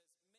says,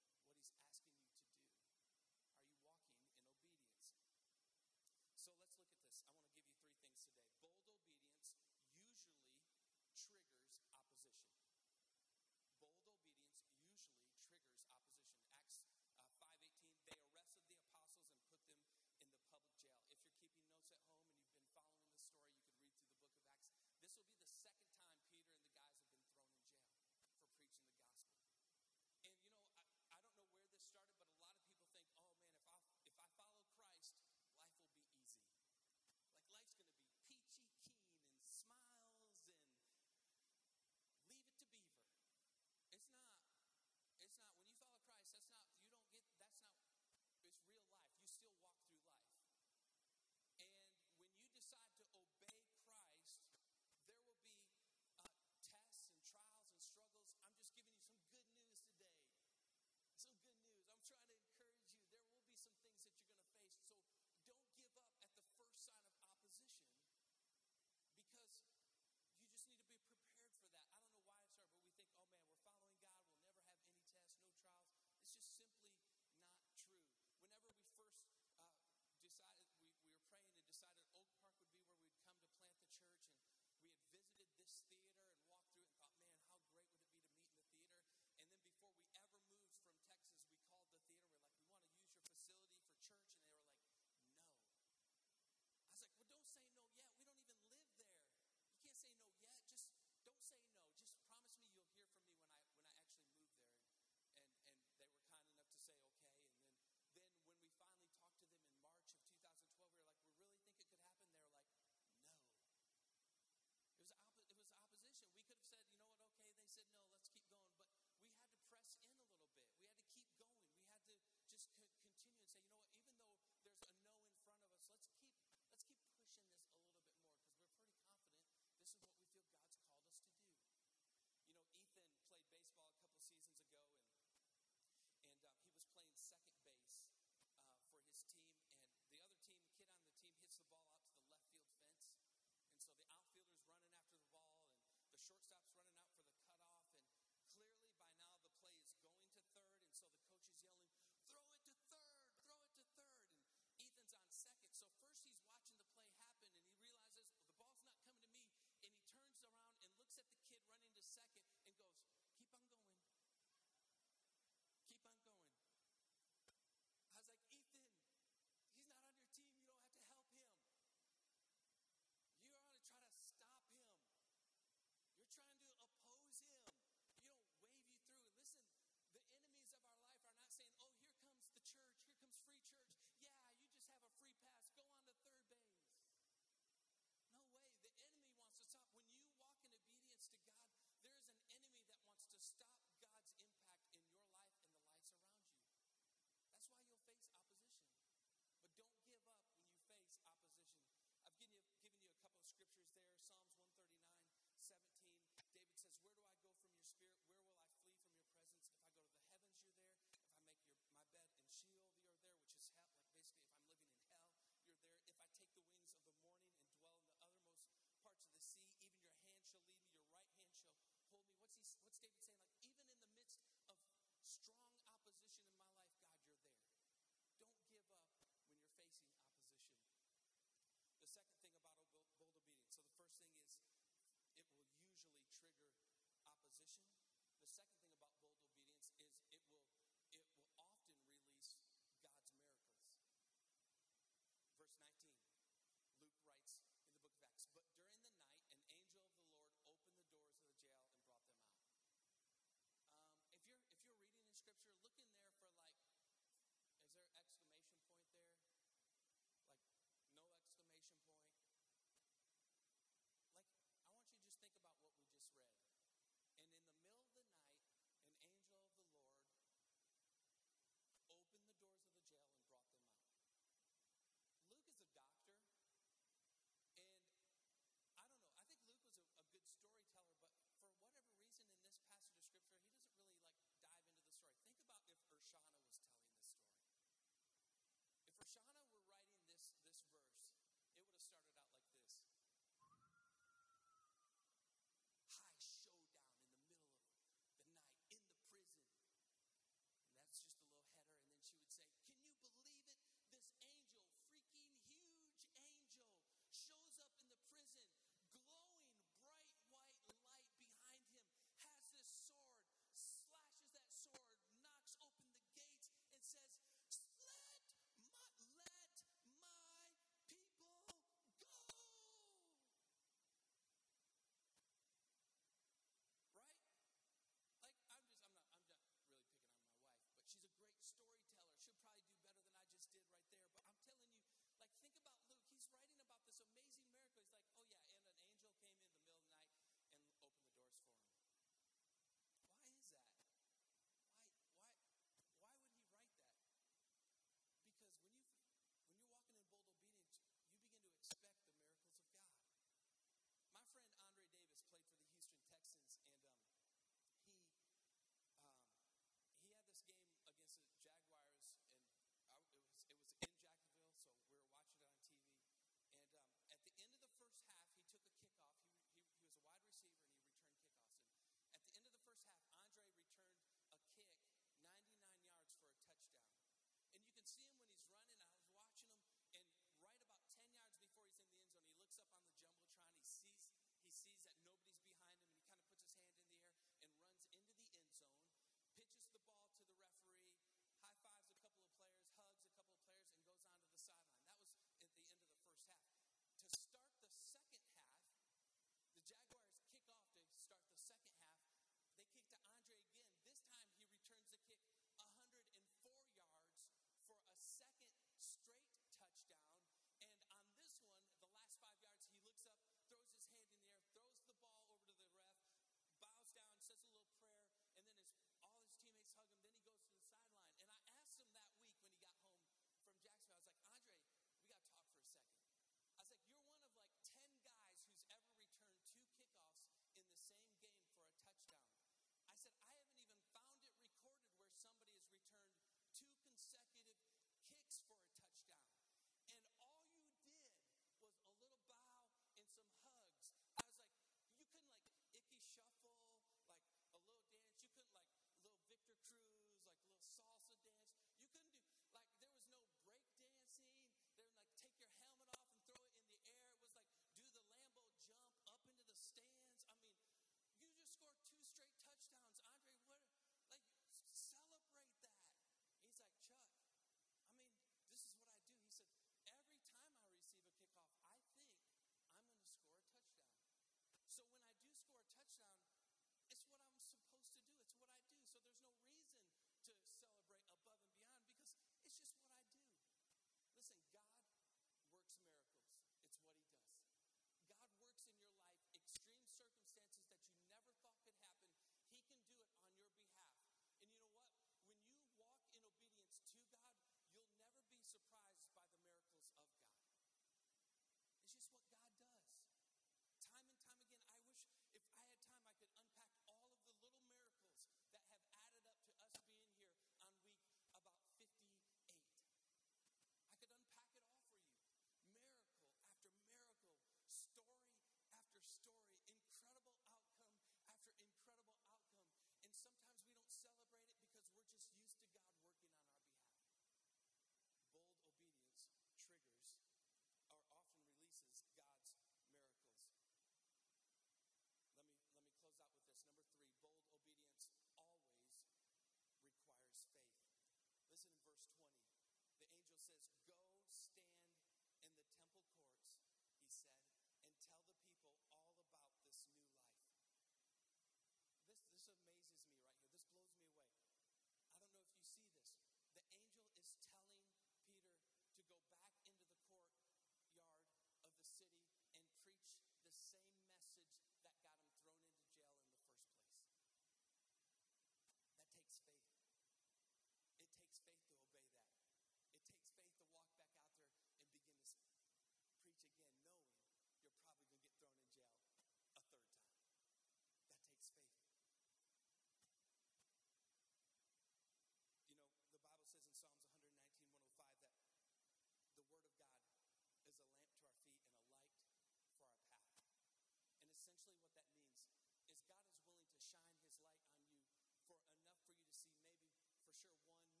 sure one